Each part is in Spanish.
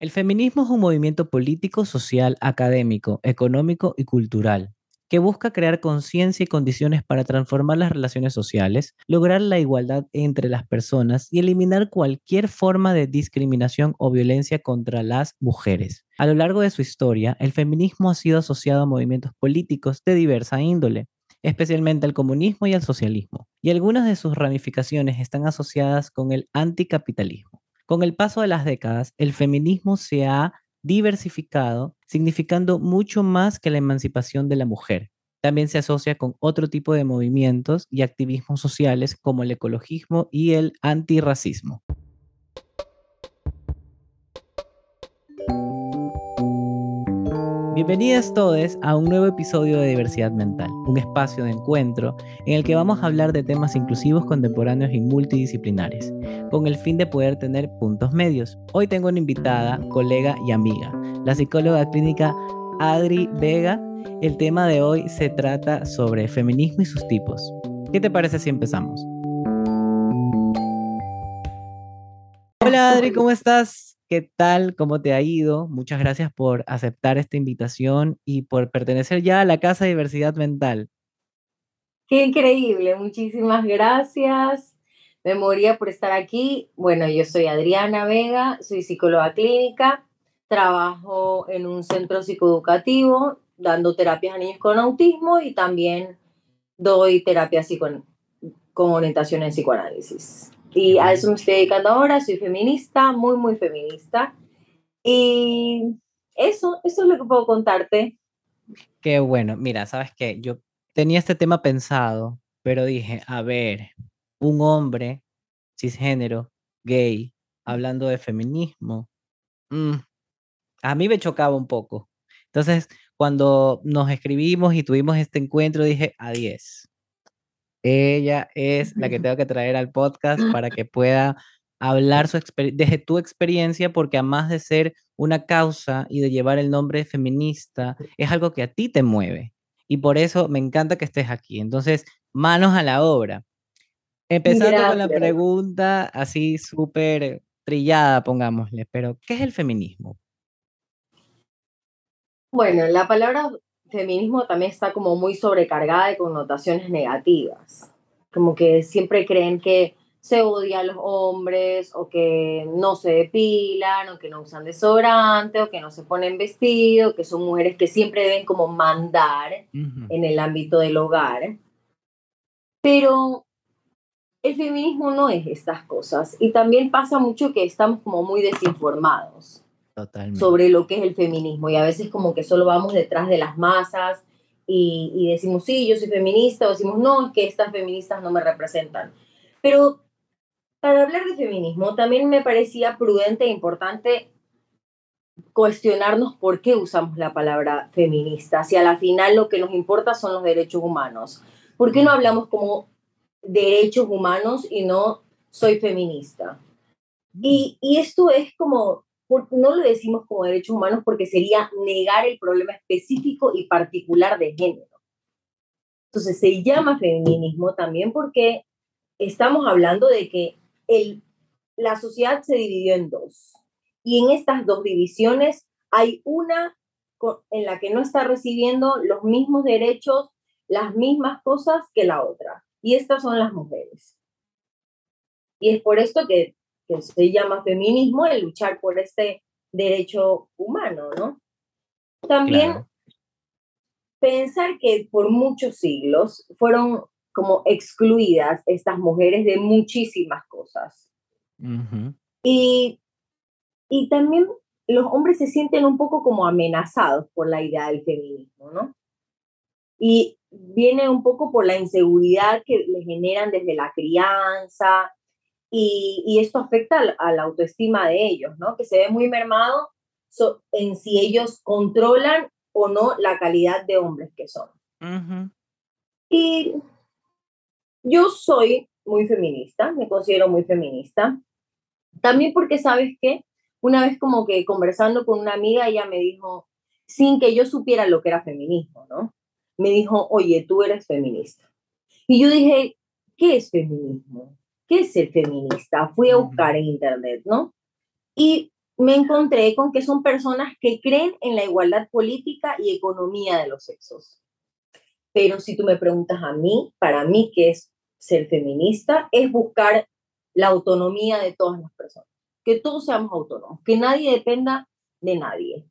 El feminismo es un movimiento político, social, académico, económico y cultural que busca crear conciencia y condiciones para transformar las relaciones sociales, lograr la igualdad entre las personas y eliminar cualquier forma de discriminación o violencia contra las mujeres. A lo largo de su historia, el feminismo ha sido asociado a movimientos políticos de diversa índole, especialmente al comunismo y al socialismo, y algunas de sus ramificaciones están asociadas con el anticapitalismo. Con el paso de las décadas, el feminismo se ha diversificado, significando mucho más que la emancipación de la mujer. También se asocia con otro tipo de movimientos y activismos sociales como el ecologismo y el antirracismo. Bienvenidas todos a un nuevo episodio de Diversidad Mental, un espacio de encuentro en el que vamos a hablar de temas inclusivos, contemporáneos y multidisciplinares, con el fin de poder tener puntos medios. Hoy tengo una invitada, colega y amiga, la psicóloga clínica Adri Vega. El tema de hoy se trata sobre feminismo y sus tipos. ¿Qué te parece si empezamos? Hola Adri, ¿cómo estás? ¿Qué tal? ¿Cómo te ha ido? Muchas gracias por aceptar esta invitación y por pertenecer ya a la Casa de Diversidad Mental. Qué increíble, muchísimas gracias. Me moría por estar aquí. Bueno, yo soy Adriana Vega, soy psicóloga clínica, trabajo en un centro psicoeducativo dando terapias a niños con autismo y también doy terapia con, con orientación en psicoanálisis. Y a eso me estoy dedicando ahora, soy feminista, muy, muy feminista. Y eso, eso es lo que puedo contarte. Qué bueno, mira, sabes qué, yo tenía este tema pensado, pero dije, a ver, un hombre cisgénero, gay, hablando de feminismo, mm, a mí me chocaba un poco. Entonces, cuando nos escribimos y tuvimos este encuentro, dije, a 10. Ella es la que tengo que traer al podcast para que pueda hablar su desde tu experiencia, porque además de ser una causa y de llevar el nombre feminista, es algo que a ti te mueve. Y por eso me encanta que estés aquí. Entonces, manos a la obra. Empezando con la pregunta así súper trillada, pongámosle, pero ¿qué es el feminismo? Bueno, la palabra feminismo también está como muy sobrecargada de connotaciones negativas. Como que siempre creen que se odia a los hombres o que no se depilan o que no usan desodorante o que no se ponen vestido, que son mujeres que siempre deben como mandar en el ámbito del hogar. Pero el feminismo no es estas cosas y también pasa mucho que estamos como muy desinformados sobre lo que es el feminismo y a veces como que solo vamos detrás de las masas y, decimos, sí, yo soy feminista, o decimos, no, es que estas feministas no me representan. Pero para hablar de feminismo también me parecía prudente e importante cuestionarnos por qué usamos la palabra feminista, si a la final lo que nos importa son los derechos humanos. ¿Por qué no hablamos como derechos humanos y no soy feminista? Y, y esto es como no lo decimos como derechos humanos porque sería negar el problema específico y particular de género. Entonces se llama feminismo también porque estamos hablando de que el, la sociedad se dividió en dos. Y en estas dos divisiones hay una en la que no está recibiendo los mismos derechos, las mismas cosas que la otra. Y estas son las mujeres. Y es por esto que que se llama feminismo, el luchar por este derecho humano, ¿no? También pensar que por muchos siglos fueron como excluidas estas mujeres de muchísimas cosas. y, y también los hombres se sienten un poco como amenazados por la idea del feminismo, ¿no? Y viene un poco por la inseguridad que le generan desde la crianza, y, esto afecta a la autoestima de ellos, ¿no? Que se ve muy mermado en si ellos controlan o no la calidad de hombres que son. Y yo soy muy feminista, me considero muy feminista. También porque, ¿sabes qué? Una vez como que conversando con una amiga, ella me dijo, sin que yo supiera lo que era feminismo, ¿no? Me dijo, oye, tú eres feminista. Y yo dije, ¿qué es feminismo? ¿Qué es ser feminista? Fui a buscar en internet, ¿no? Y me encontré con que son personas que creen en la igualdad política y economía de los sexos. Pero si tú me preguntas a mí, para mí, ¿qué es ser feminista? Es buscar la autonomía de todas las personas, que todos seamos autónomos, que nadie dependa de nadie.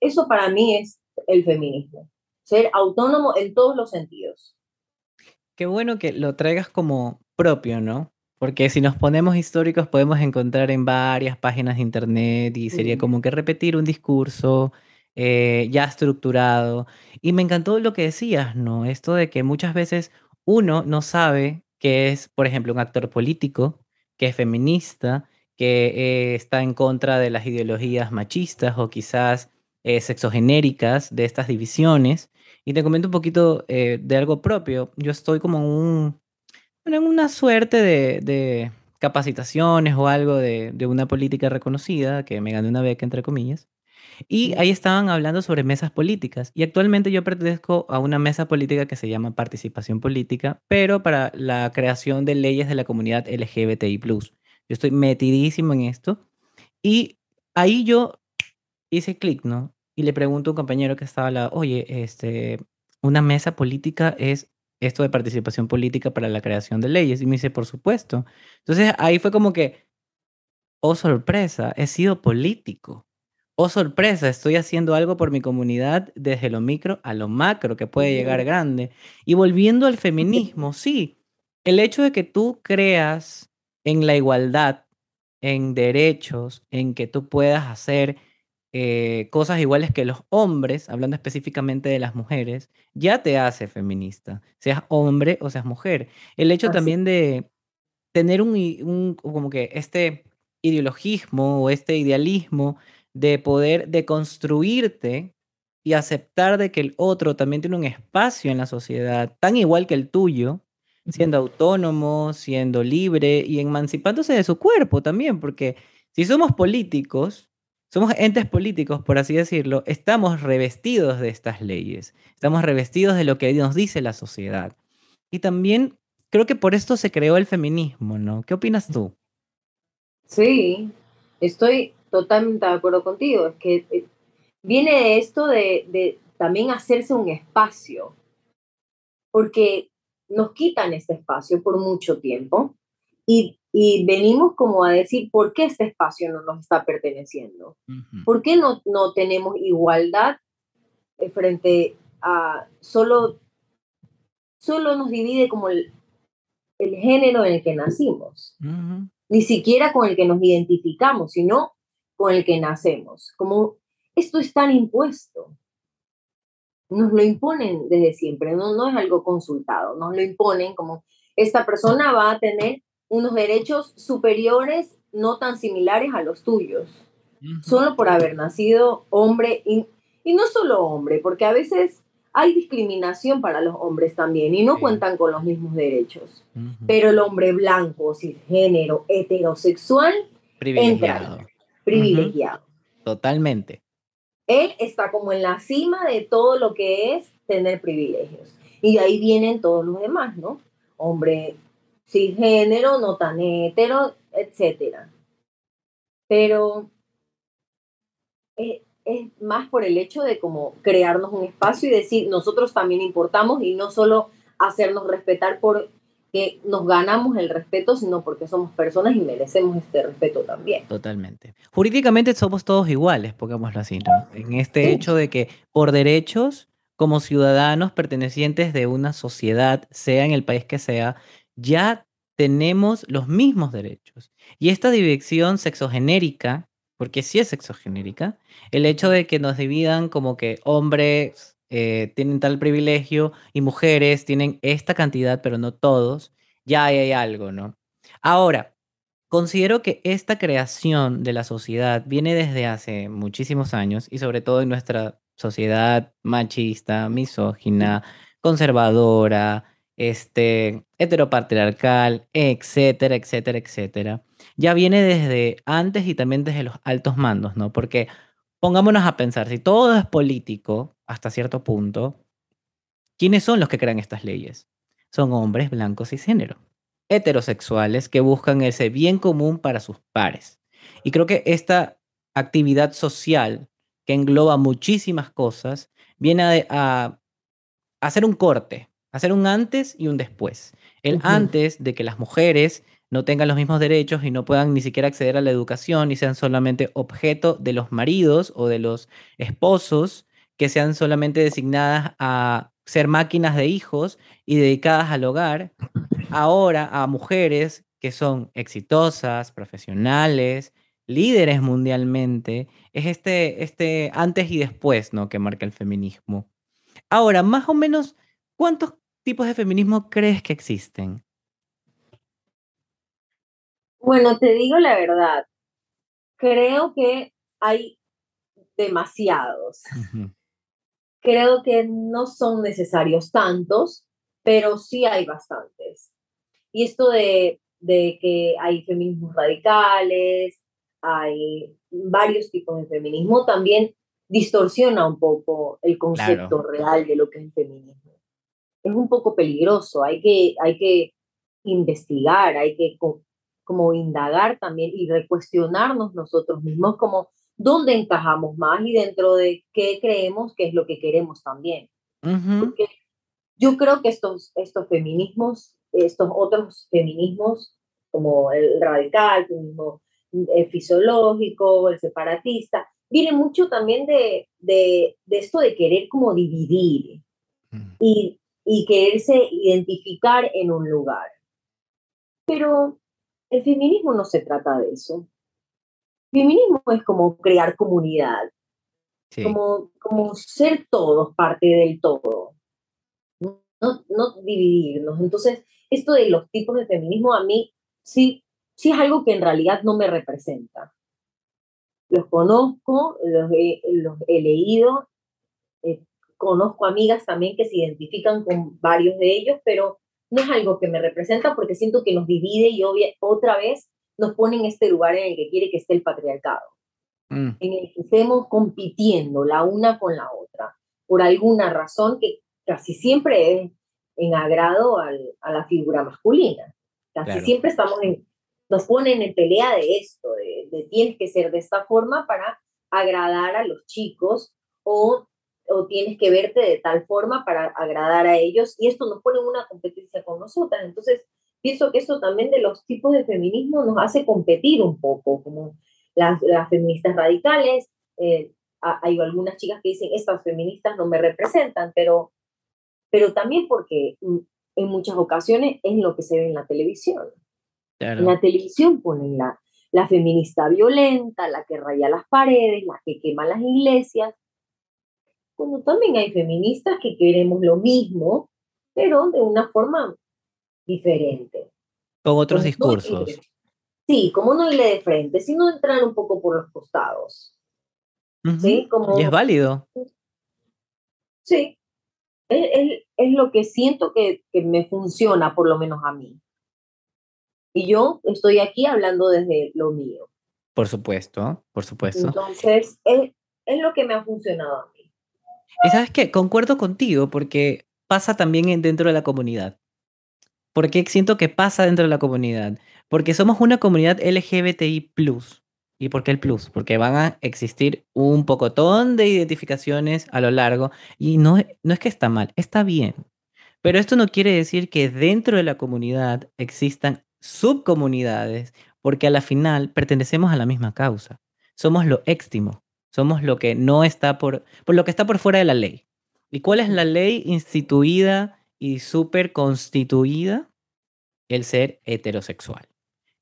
Eso para mí es el feminismo, ser autónomo en todos los sentidos. Qué bueno que lo traigas como propio, ¿no? Porque si nos ponemos históricos podemos encontrar en varias páginas de internet y sería como que repetir un discurso eh, ya estructurado. Y me encantó lo que decías, ¿no? Esto de que muchas veces uno no sabe que es, por ejemplo, un actor político, que es feminista, que eh, está en contra de las ideologías machistas o quizás eh, sexogenéricas de estas divisiones. Y te comento un poquito de algo propio. Yo estoy como en un en una suerte de, capacitaciones o algo de, una política reconocida, que me gané una beca, entre comillas. Y ahí estaban hablando sobre mesas políticas. Y actualmente yo pertenezco a una mesa política que se llama Participación Política, pero para la creación de leyes de la comunidad LGBTI. Yo estoy metidísimo en esto. Y ahí yo hice clic, ¿no? Y le pregunto a un compañero que estaba al lado, oye, este, una mesa política es esto de participación política para la creación de leyes. Y me dice, por supuesto. Entonces ahí fue como que, oh sorpresa, he sido político. Oh sorpresa, estoy haciendo algo por mi comunidad desde lo micro a lo macro, que puede llegar grande. Y volviendo al feminismo, sí, el hecho de que tú creas en la igualdad, en derechos, en que tú puedas hacer eh, cosas iguales que los hombres, hablando específicamente de las mujeres, ya te hace feminista, seas hombre o seas mujer. El hecho también de tener un, como que este ideologismo o este idealismo de poder deconstruirte y aceptar de que el otro también tiene un espacio en la sociedad tan igual que el tuyo, siendo autónomo, siendo libre y emancipándose de su cuerpo también, porque si somos políticos, somos entes políticos, por así decirlo, estamos revestidos de estas leyes, estamos revestidos de lo que nos dice la sociedad. Y también creo que por esto se creó el feminismo, ¿no? ¿Qué opinas tú? Sí, estoy totalmente de acuerdo contigo. Es que eh, viene esto de, de también hacerse un espacio, porque nos quitan este espacio por mucho tiempo y y venimos como a decir, ¿por qué este espacio no nos está perteneciendo? ¿Por qué no, no tenemos igualdad eh, frente a solo, solo nos divide como el, el género en el que nacimos? Ni siquiera con el que nos identificamos, sino con el que nacemos. Como esto es tan impuesto. Nos lo imponen desde siempre, no, no es algo consultado, nos lo imponen como esta persona va a tener unos derechos superiores no tan similares a los tuyos, solo por haber nacido hombre y, no solo hombre, porque a veces hay discriminación para los hombres también y no cuentan con los mismos derechos. Pero el hombre blanco, cisgénero, heterosexual, privilegiado. privilegiado. Totalmente. Él está como en la cima de todo lo que es tener privilegios. Y de ahí vienen todos los demás, ¿no? Hombre cisgénero, no tan hetero, etc. Pero es, más por el hecho de como crearnos un espacio y decir, nosotros también importamos y no solo hacernos respetar por que nos ganamos el respeto, sino porque somos personas y merecemos este respeto también. Totalmente. Jurídicamente somos todos iguales, pongámoslo así, ¿no? En este hecho de que por derechos, como ciudadanos pertenecientes de una sociedad, sea en el país que sea, ya tenemos los mismos derechos. Y esta división sexogenérica, porque sí es sexogenérica, el hecho de que nos dividan como que hombres eh, tienen tal privilegio y mujeres tienen esta cantidad, pero no todos, ya hay algo, ¿no? Ahora, considero que esta creación de la sociedad viene desde hace muchísimos años y sobre todo en nuestra sociedad machista, misógina, conservadora, este, heteropatriarcal, etcétera, etcétera, etcétera, ya viene desde antes y también desde los altos mandos, ¿no? Porque pongámonos a pensar, si todo es político hasta cierto punto, ¿quiénes son los que crean estas leyes? Son hombres blancos y género, heterosexuales que buscan ese bien común para sus pares. Y creo que esta actividad social que engloba muchísimas cosas viene a, hacer un corte, hacer un antes y un después. El antes de que las mujeres no tengan los mismos derechos y no puedan ni siquiera acceder a la educación y sean solamente objeto de los maridos o de los esposos, que sean solamente designadas a ser máquinas de hijos y dedicadas al hogar, ahora a mujeres que son exitosas, profesionales, líderes mundialmente, es este, este antes y después, ¿no? Que marca el feminismo. Ahora, más o menos, ¿cuántos tipos de feminismo crees que existen? Bueno, te digo la verdad, creo que hay demasiados. Creo que no son necesarios tantos, pero sí hay bastantes. Y esto de, que hay feminismos radicales, hay varios tipos de feminismo, también distorsiona un poco el concepto real de lo que es el feminismo. Es un poco peligroso, hay que, hay que investigar, hay que como indagar también y recuestionarnos nosotros mismos como dónde encajamos más y dentro de qué creemos que es lo que queremos también. Porque yo creo que estos, estos feminismos, estos otros feminismos, como el radical, el feminismo eh, fisiológico, el separatista, viene mucho también de, de, de, esto de querer como dividir y, y quererse identificar en un lugar. Pero el feminismo no se trata de eso. El feminismo es como crear comunidad, como, como ser todos parte del todo, no, no dividirnos. Entonces, esto de los tipos de feminismo a mí sí, sí es algo que en realidad no me representa. Los conozco, los he, los he leído, eh, conozco amigas también que se identifican con varios de ellos, pero no es algo que me representa porque siento que nos divide y otra vez nos pone en este lugar en el que quiere que esté el patriarcado, mm. en el que estemos compitiendo la una con la otra, por alguna razón que casi siempre es en agrado al, a la figura masculina. Casi siempre estamos en, nos ponen en pelea de esto, de, de tienes que ser de esta forma para agradar a los chicos o o tienes que verte de tal forma para agradar a ellos y esto nos pone en una competencia con nosotras. Entonces, pienso que esto también de los tipos de feminismo nos hace competir un poco, como las, las feministas radicales. Eh, hay algunas chicas que dicen, estas feministas no me representan, pero, pero también porque en muchas ocasiones es lo que se ve en la televisión. En la televisión ponen la, la feminista violenta, la que raya las paredes, la que quema las iglesias, como también hay feministas que queremos lo mismo, pero de una forma diferente. Con otros discursos. sí, como no irle de frente, sino entrar un poco por los costados. ¿Sí? Como, y es válido. Sí, es, es, lo que siento que, que, me funciona, por lo menos a mí. Y yo estoy aquí hablando desde lo mío. Por supuesto, por supuesto. Entonces, es, es lo que me ha funcionado a mí. Y sabes qué, concuerdo contigo porque pasa también dentro de la comunidad. ¿Por qué siento que pasa dentro de la comunidad? Porque somos una comunidad LGBTI+. ¿Y por qué el plus? Porque van a existir un pocotón de identificaciones a lo largo y no, no es que está mal, está bien. Pero esto no quiere decir que dentro de la comunidad existan subcomunidades, porque a la final pertenecemos a la misma causa. Somos lo éxtimo. Somos lo que no está por, por lo que está por fuera de la ley. ¿Y cuál es la ley instituida y súper constituida? El ser heterosexual.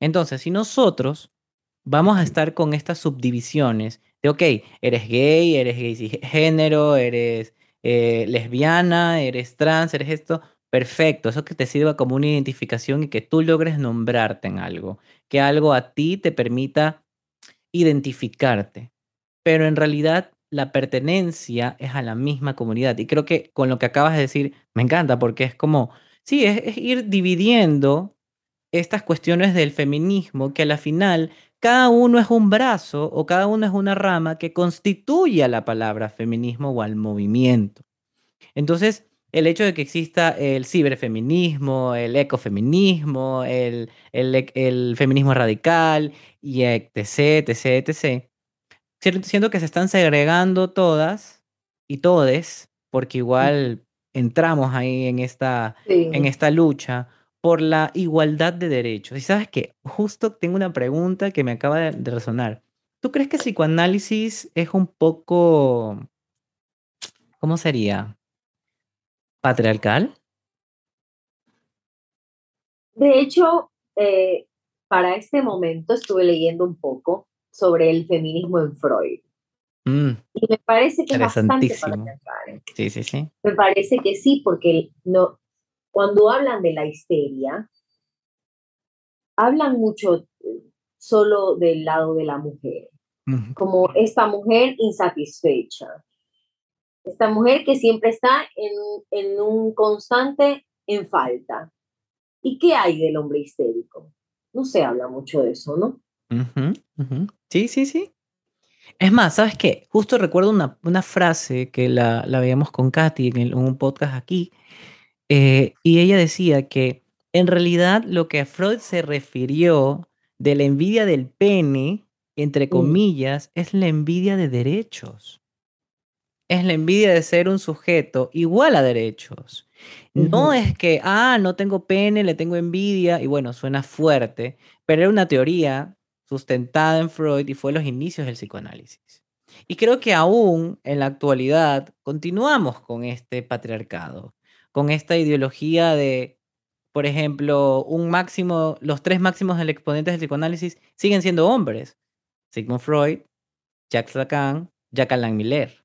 Entonces, si nosotros vamos a estar con estas subdivisiones de, ok, eres gay, eres gay género, eres eh, lesbiana, eres trans, eres esto, perfecto, eso que te sirva como una identificación y que tú logres nombrarte en algo, que algo a ti te permita identificarte pero en realidad la pertenencia es a la misma comunidad. Y creo que con lo que acabas de decir, me encanta porque es como, sí, es, ir dividiendo estas cuestiones del feminismo, que a la final cada uno es un brazo o cada uno es una rama que constituye a la palabra feminismo o al movimiento. Entonces, el hecho de que exista el ciberfeminismo, el ecofeminismo, el, el, el feminismo radical, y etc, etc, etc. Siento que se están segregando todas y todes, porque igual entramos ahí en esta, en esta lucha por la igualdad de derechos. Y sabes que justo tengo una pregunta que me acaba de, de resonar. ¿Tú crees que el psicoanálisis es un poco, ¿cómo sería? ¿Patriarcal? De hecho, eh, para este momento estuve leyendo un poco sobre el feminismo en Freud. Mm. y me parece que es bastante patriarcal. Sí, sí, sí. Me parece que sí, porque no, cuando hablan de la histeria, hablan mucho solo del lado de la mujer, como esta mujer insatisfecha, esta mujer que siempre está en, en un constante en falta. ¿Y qué hay del hombre histérico? No se habla mucho de eso, ¿no? Sí, sí, sí. Es más, ¿sabes qué? Justo recuerdo una, una frase que la, la, veíamos con Katy en, un podcast aquí, eh, y ella decía que en realidad lo que a Freud se refirió de la envidia del pene, entre mm. comillas, es la envidia de derechos es la envidia de ser un sujeto igual a derechos. No es que, ah, no tengo pene, le tengo envidia, y bueno, suena fuerte, pero era una teoría sustentada en Freud y fue los inicios del psicoanálisis. Y creo que aún en la actualidad continuamos con este patriarcado, con esta ideología de, por ejemplo, un máximo, los tres máximos del exponente del psicoanálisis siguen siendo hombres. Sigmund Freud, Jacques Lacan, Jacques Alain Miller.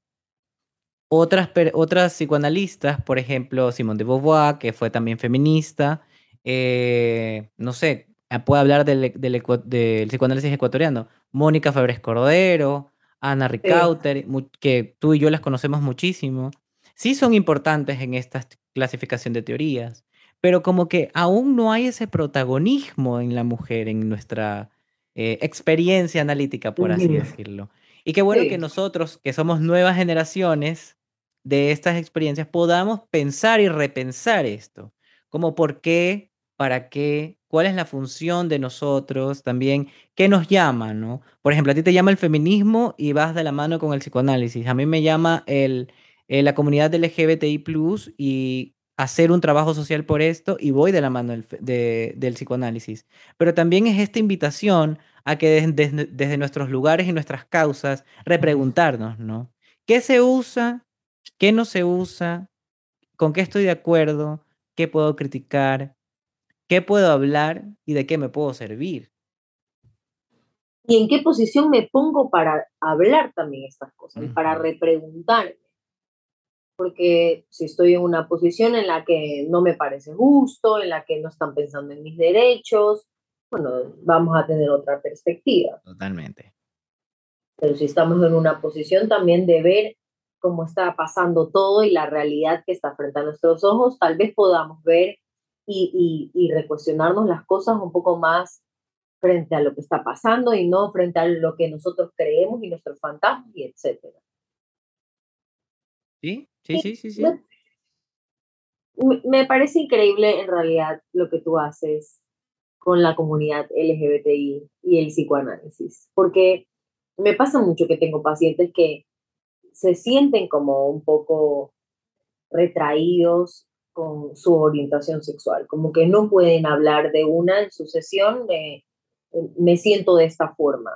Otras, otras psicoanalistas, por ejemplo, Simone de Beauvoir, que fue también feminista, eh, no sé, ah, puede hablar del, del, psicoanálisis ecuatoriano, Mónica Fabres Cordero, Ana Ricauter, que tú y yo las conocemos muchísimo, sí son importantes en esta clasificación de teorías, pero como que aún no hay ese protagonismo en la mujer, en nuestra eh, experiencia analítica, por así decirlo. Y qué bueno que nosotros, que somos nuevas generaciones, de estas experiencias podamos pensar y repensar esto, como por qué, para qué, cuál es la función de nosotros también, qué nos llama, ¿no? Por ejemplo, a ti te llama el feminismo y vas de la mano con el psicoanálisis. A mí me llama el, eh, la comunidad LGBTI y hacer un trabajo social por esto y voy de la mano del, del psicoanálisis. Pero también es esta invitación a que desde, desde nuestros lugares y nuestras causas repreguntarnos, ¿no? ¿Qué se usa ¿Qué no se usa? ¿Con qué estoy de acuerdo? ¿Qué puedo criticar? ¿Qué puedo hablar? ¿Y de qué me puedo servir? ¿Y en qué posición me pongo para hablar también estas cosas? Para repreguntarme. Porque si estoy en una posición en la que no me parece justo, en la que no están pensando en mis derechos, bueno, vamos a tener otra perspectiva. Totalmente. Pero si estamos en una posición también de ver cómo está pasando todo y la realidad que está frente a nuestros ojos, tal vez podamos ver y, y, recuestionarnos las cosas un poco más frente a lo que está pasando y no frente a lo que nosotros creemos y nuestros fantasmas y etcétera. Sí, sí, sí, sí, sí. Me, parece increíble en realidad lo que tú haces con la comunidad LGBTI y el psicoanálisis, porque me pasa mucho que tengo pacientes que se sienten como un poco retraídos con su orientación sexual, como que no pueden hablar de una en sucesión de me siento de esta forma.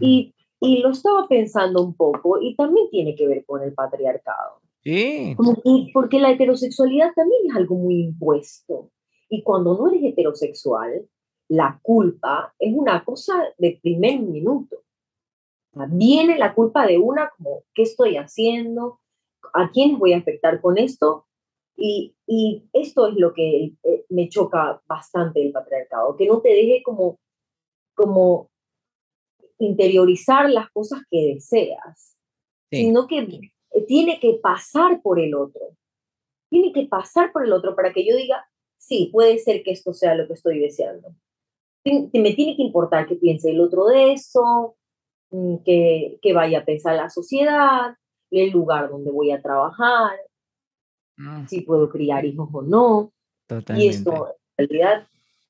y, y, lo estaba pensando un poco y también tiene que ver con el patriarcado. Sí. porque la heterosexualidad también es algo muy impuesto. Y cuando no eres heterosexual, la culpa es una cosa de primer minuto. Viene la culpa de una como, ¿qué estoy haciendo? ¿A quiénes voy a afectar con esto? Y, y esto es lo que eh, me choca bastante el patriarcado, que no te deje como, como interiorizar las cosas que deseas, sino que tiene que pasar por el otro. Tiene que pasar por el otro para que yo diga, sí, puede ser que esto sea lo que estoy deseando. Me tiene que importar qué piense el otro de eso, Mm, que, que vaya a pensar la sociedad, el lugar donde voy a trabajar. Mm. si puedo criar hijos o no. Y esto en realidad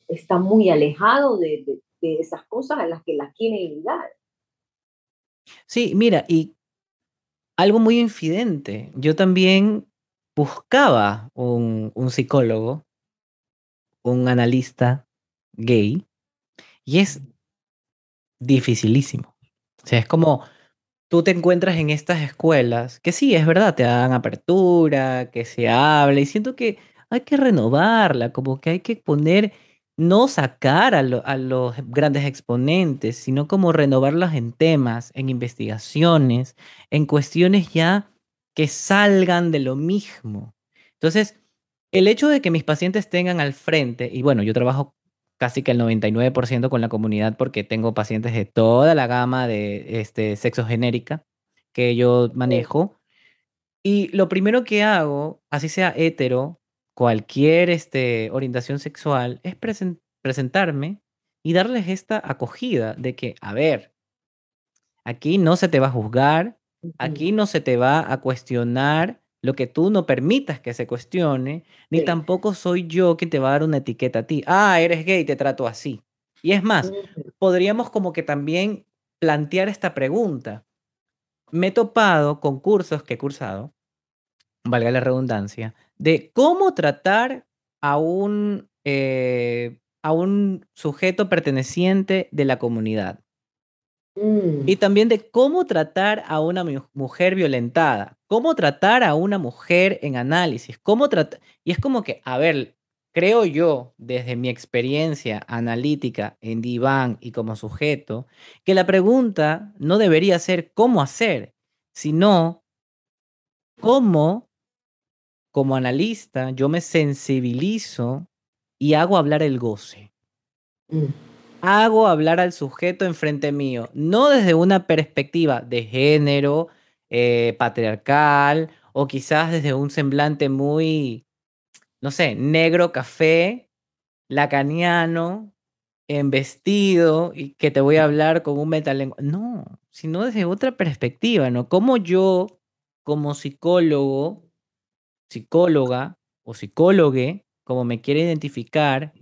está muy alejado de, de- de esas cosas a las que las quieren ligar. Sí, mira, y algo muy infidente. Yo también buscaba un, un psicólogo, un analista gay, y es dificilísimo. O sea, es como tú te encuentras en estas escuelas que sí, es verdad, te dan apertura, que se habla, y siento que hay que renovarla, como que hay que poner, no sacar a, lo- a los grandes exponentes, sino como renovarlas en temas, en investigaciones, en cuestiones ya que salgan de lo mismo. Entonces, el hecho de que mis pacientes tengan al frente, y bueno, yo trabajo casi que el 99% con la comunidad porque tengo pacientes de toda la gama de este, sexo genérica que yo manejo. Y lo primero que hago, así sea hetero, cualquier este, orientación sexual, es presen- presentarme y darles esta acogida de que, a ver, Aquí no se te va a juzgar, aquí no se te va a cuestionar lo que tú no permitas que se cuestione, ni Sí. tampoco soy yo quien te va a dar una etiqueta a ti. Ah, eres gay, te trato así. Y es más, podríamos como que también plantear esta pregunta. Me he topado con cursos que he cursado, valga la redundancia, de cómo tratar a un, eh, a un sujeto perteneciente de la comunidad. Mm. Y también de cómo tratar a una mu- mujer violentada, cómo tratar a una mujer en análisis, cómo tratar... Y es como que, a ver, creo yo, desde mi experiencia analítica en diván y como sujeto, que la pregunta no debería ser cómo hacer, sino cómo, como analista, yo me sensibilizo y hago hablar el goce Mm. Hago hablar al sujeto enfrente mío, no desde una perspectiva de género, eh, patriarcal, o quizás desde un semblante muy, no sé, negro café, lacaniano, en vestido, y que te voy a hablar con un metalenguaje. No, sino desde otra perspectiva, ¿no? Como yo, como psicólogo, psicóloga o psicólogue, como me quiere identificar,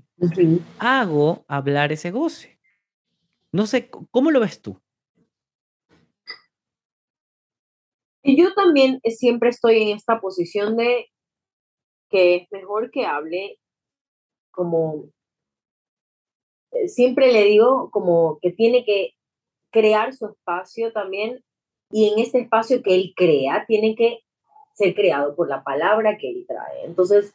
Hago hablar ese goce. No sé, ¿cómo lo ves tú? Yo también eh, siempre estoy en esta posición de que es mejor que hable como, eh, siempre le digo, como que tiene que crear su espacio también y en ese espacio que él crea tiene que ser creado por la palabra que él trae. Entonces,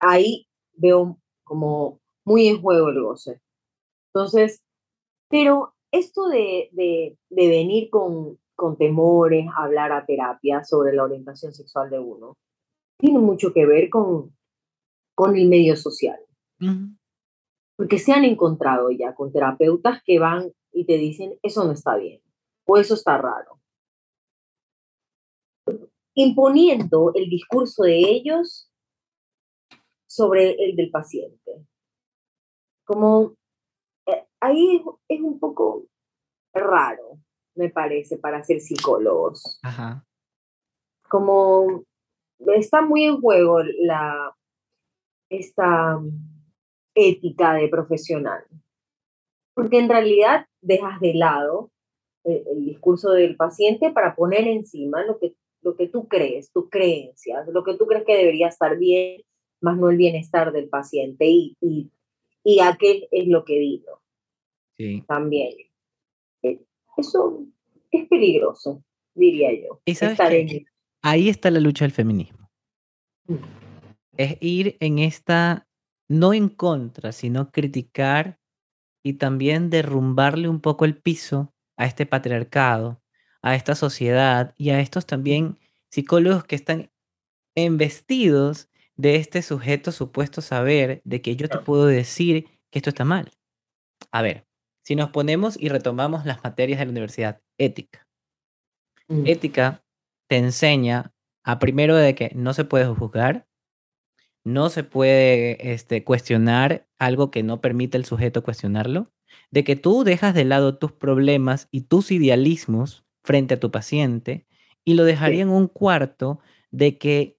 ahí veo como muy en juego el goce. Entonces, pero esto de, de, de venir con, con temores, a hablar a terapia sobre la orientación sexual de uno, tiene mucho que ver con, con el medio social. Ujú. Porque se han encontrado ya con terapeutas que van y te dicen, eso no está bien, o eso está raro. Imponiendo el discurso de ellos sobre el del paciente. Como eh, ahí es, es un poco raro, me parece, para ser psicólogos. Ajá. Como está muy en juego la, esta ética de profesional. Porque en realidad dejas de lado el, el discurso del paciente para poner encima lo que, lo que tú crees, tus creencias, lo que tú crees que debería estar bien, más no el bienestar del paciente y, y, y a qué es lo que vino Sí. también. Eh, Eso es peligroso, diría yo. Y sabes que en- ahí está la lucha del feminismo. Mm. Es ir en esta, no en contra, sino criticar y también derrumbarle un poco el piso a este patriarcado, a esta sociedad y a estos también psicólogos que están embestidos de este sujeto supuesto saber de que yo te puedo decir que esto está mal. A ver, si nos ponemos y retomamos las materias de la universidad, ética. Mm. Ética te enseña a primero de que no se puede juzgar, no se puede este, cuestionar algo que no permite el sujeto cuestionarlo, de que tú dejas de lado tus problemas y tus idealismos frente a tu paciente y lo dejaría en un cuarto de que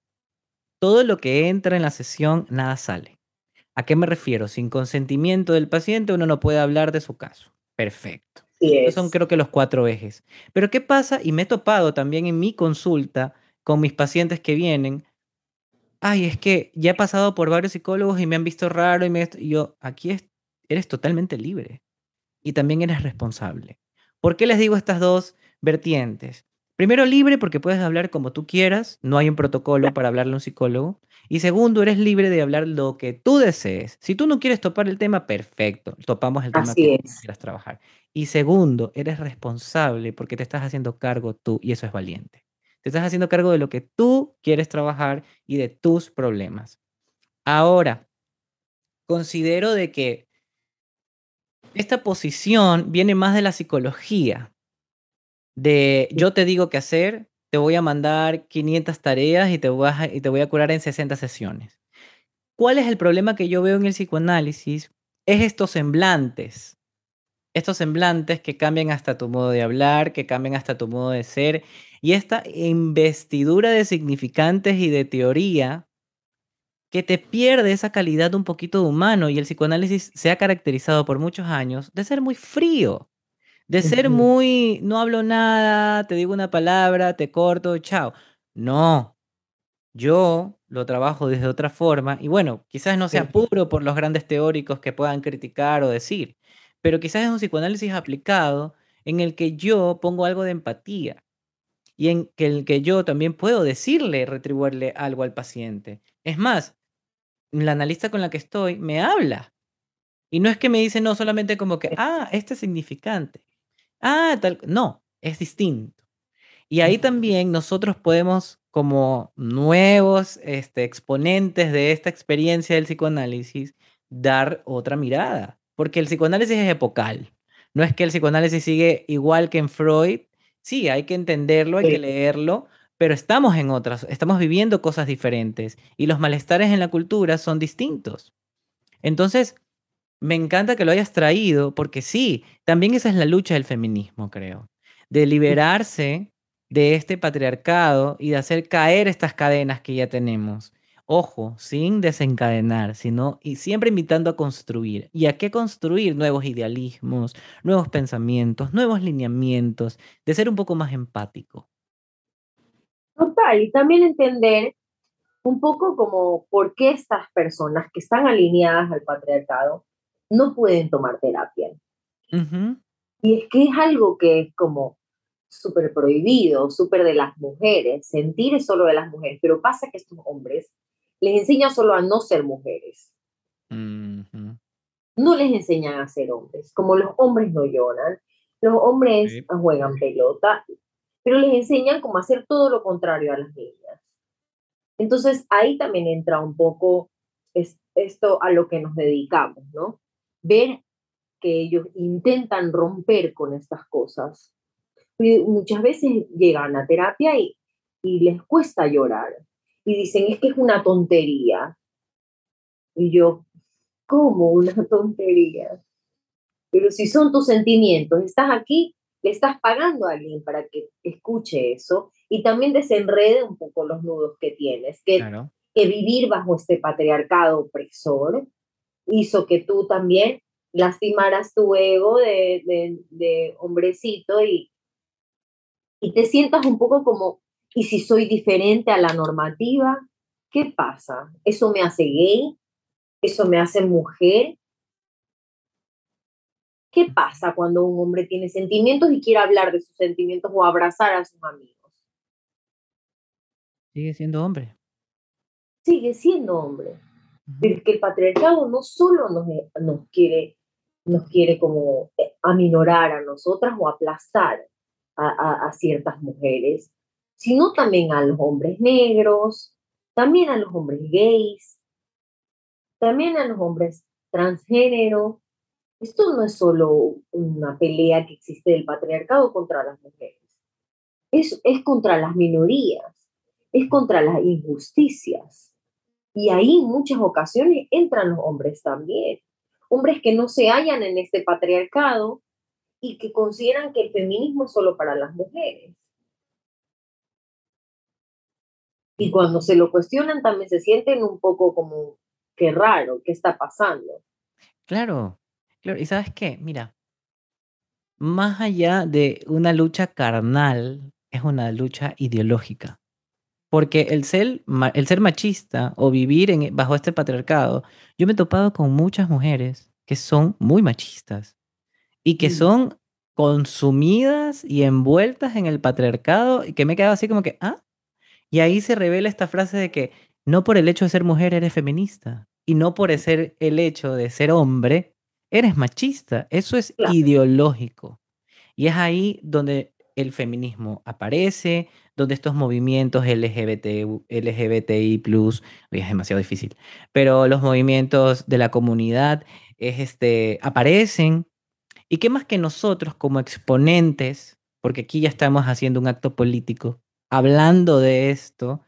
todo lo que entra en la sesión, nada sale. ¿A qué me refiero? Sin consentimiento del paciente uno no puede hablar de su caso. Perfecto. Sí Esos son creo que los cuatro ejes. Pero ¿qué pasa? Y me he topado también en mi consulta con mis pacientes que vienen. Ay, es que ya he pasado por varios psicólogos y me han visto raro y, me, y yo, aquí es, eres totalmente libre y también eres responsable. ¿Por qué les digo estas dos vertientes? Primero, libre porque puedes hablar como tú quieras, no hay un protocolo para hablarle a un psicólogo. Y segundo, eres libre de hablar lo que tú desees. Si tú no quieres topar el tema, perfecto, topamos el tema que Así tú es. quieras trabajar. Y segundo, eres responsable porque te estás haciendo cargo tú y eso es valiente. Te estás haciendo cargo de lo que tú quieres trabajar y de tus problemas. Ahora, considero de que esta posición viene más de la psicología, de yo te digo qué hacer, te voy a mandar 500 tareas y te voy a, y te voy a curar en 60 sesiones. ¿Cuál es el problema que yo veo en el psicoanálisis? Es estos semblantes, estos semblantes que cambian hasta tu modo de hablar, que cambian hasta tu modo de ser, y esta investidura de significantes y de teoría que te pierde esa calidad un poquito de humano, y el psicoanálisis se ha caracterizado por muchos años de ser muy frío, de ser muy, no hablo nada, te digo una palabra, te corto, chao. No, yo lo trabajo desde otra forma y bueno, quizás no sea puro por los grandes teóricos que puedan criticar o decir, pero quizás es un psicoanálisis aplicado en el que yo pongo algo de empatía y en el que yo también puedo decirle, retribuirle algo al paciente. Es más, la analista con la que estoy me habla y no es que me dice no solamente como que, ah, este es significante. Ah, tal, no, es distinto. Y ahí también nosotros podemos, como nuevos este, exponentes de esta experiencia del psicoanálisis, dar otra mirada, porque el psicoanálisis es epocal. No es que el psicoanálisis sigue igual que en Freud. Sí, hay que entenderlo, hay que leerlo, pero estamos en otras, estamos viviendo cosas diferentes y los malestares en la cultura son distintos. Entonces, me encanta que lo hayas traído, porque sí, también esa es la lucha del feminismo, creo, de liberarse de este patriarcado y de hacer caer estas cadenas que ya tenemos. Ojo, sin desencadenar, sino y siempre invitando a construir. ¿Y a qué construir? Nuevos idealismos, nuevos pensamientos, nuevos lineamientos, de ser un poco más empático. Total, y también entender un poco como por qué estas personas que están alineadas al patriarcado no pueden tomar terapia. Y es que es algo que es como súper prohibido, súper de las mujeres, sentir es solo de las mujeres, pero pasa que estos hombres les enseñan solo a no ser mujeres, no les enseñan a ser hombres, como los hombres no lloran, los hombres sí, juegan pelota, pero les enseñan como a hacer todo lo contrario a las niñas. Entonces ahí también entra un poco es, esto a lo que nos dedicamos, ¿no? Ver que ellos intentan romper con estas cosas. Y muchas veces llegan a terapia y, y les cuesta llorar. Y dicen, es que es una tontería. Y yo, ¿cómo una tontería? Pero si son tus sentimientos, estás aquí, le estás pagando a alguien para que escuche eso y también desenrede un poco los nudos que tienes, que, claro. que vivir bajo este patriarcado opresor hizo que tú también lastimaras tu ego de, de, de hombrecito y, y te sientas un poco como, ¿y si soy diferente a la normativa? ¿Qué pasa? ¿Eso me hace gay? ¿Eso me hace mujer? ¿Qué pasa cuando un hombre tiene sentimientos y quiere hablar de sus sentimientos o abrazar a sus amigos? Sigue siendo hombre. Sigue siendo hombre. Ujú, Pero es que el patriarcado no solo nos, nos quiere, nos quiere como eh, aminorar a nosotras o aplastar a, a, a ciertas mujeres, sino también a los hombres negros, también a los hombres gays, también a los hombres transgénero. Esto no es solo una pelea que existe del patriarcado contra las mujeres, es, es contra las minorías, es contra las injusticias. Y ahí muchas ocasiones entran los hombres también, hombres que no se hallan en este patriarcado y que consideran que el feminismo es solo para las mujeres. Y cuando se lo cuestionan también se sienten un poco como, qué raro, ¿qué está pasando? Claro, claro, ¿y sabes qué? Mira más allá de una lucha carnal, es una lucha ideológica. Porque el ser el ser machista o vivir en bajo este patriarcado, yo me he topado con muchas mujeres que son muy machistas y que Mm, son consumidas y envueltas en el patriarcado y que me he quedado así como que, ¿ah? Y ahí se revela esta frase de que no por el hecho de ser mujer eres feminista y no por ser el hecho de ser hombre eres machista. Eso es claro, ideológico. Y es ahí donde el feminismo aparece, donde estos movimientos LGBTU LGBTI+, oye, es demasiado difícil, pero los movimientos de la comunidad, es, este, aparecen, y qué más que nosotros como exponentes, porque aquí ya estamos haciendo un acto político, hablando de esto,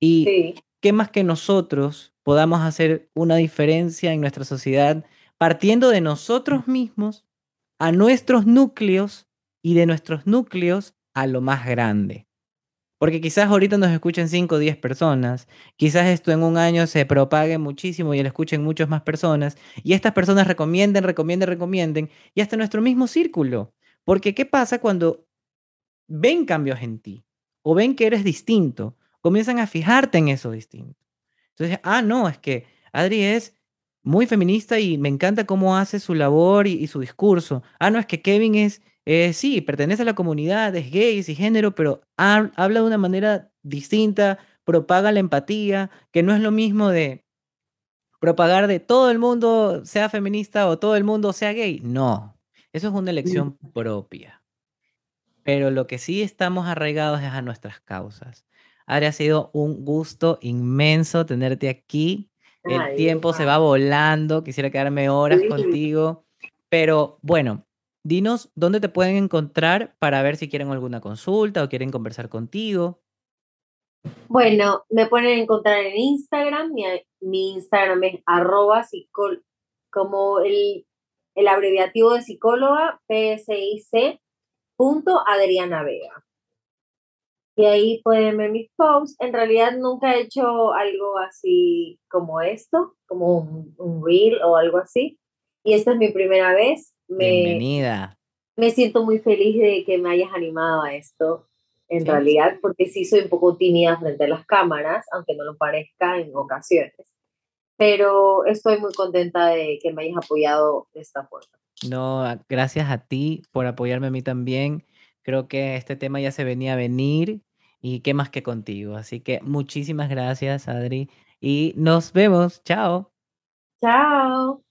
y sí, qué más que nosotros podamos hacer una diferencia en nuestra sociedad partiendo de nosotros mismos a nuestros núcleos y de nuestros núcleos a lo más grande. Porque quizás ahorita nos escuchen 5 o 10 personas, quizás esto en un año se propague muchísimo y lo escuchen muchas más personas, y estas personas recomienden, recomienden, recomienden, y hasta nuestro mismo círculo. Porque ¿qué pasa cuando ven cambios en ti o ven que eres distinto? Comienzan a fijarte en eso distinto. Entonces, ah, no, es que Adri es muy feminista y me encanta cómo hace su labor y, y su discurso. Ah, no, es que Kevin es, eh, sí, pertenece a la comunidad, es gay, es género, pero ha- habla de una manera distinta, propaga la empatía, que no es lo mismo de propagar de todo el mundo sea feminista o todo el mundo sea gay. No, eso es una elección propia. Pero lo que sí estamos arraigados es a nuestras causas. Adri, ha sido un gusto inmenso tenerte aquí. El ay, tiempo se va volando, quisiera quedarme horas sí. contigo, pero bueno, dinos dónde te pueden encontrar para ver si quieren alguna consulta o quieren conversar contigo. Bueno, me pueden encontrar en Instagram, mi, Instagram es arroba psicol, como el, el abreviativo de psicóloga, PSIC, Vega. Y ahí pueden ver mis posts. En realidad nunca he hecho algo así como esto, como un reel o algo así. Y esta es mi primera vez. Me, Bienvenida. me siento muy feliz de que me hayas animado a esto, en Sí, realidad, porque sí soy un poco tímida frente a las cámaras, aunque no lo parezca en ocasiones. Pero estoy muy contenta de que me hayas apoyado de esta forma. no, a- gracias a ti por apoyarme a mí también. Creo que este tema ya se venía a venir y qué más que contigo. Así que muchísimas gracias, Adri, y nos vemos. Chao. Chao.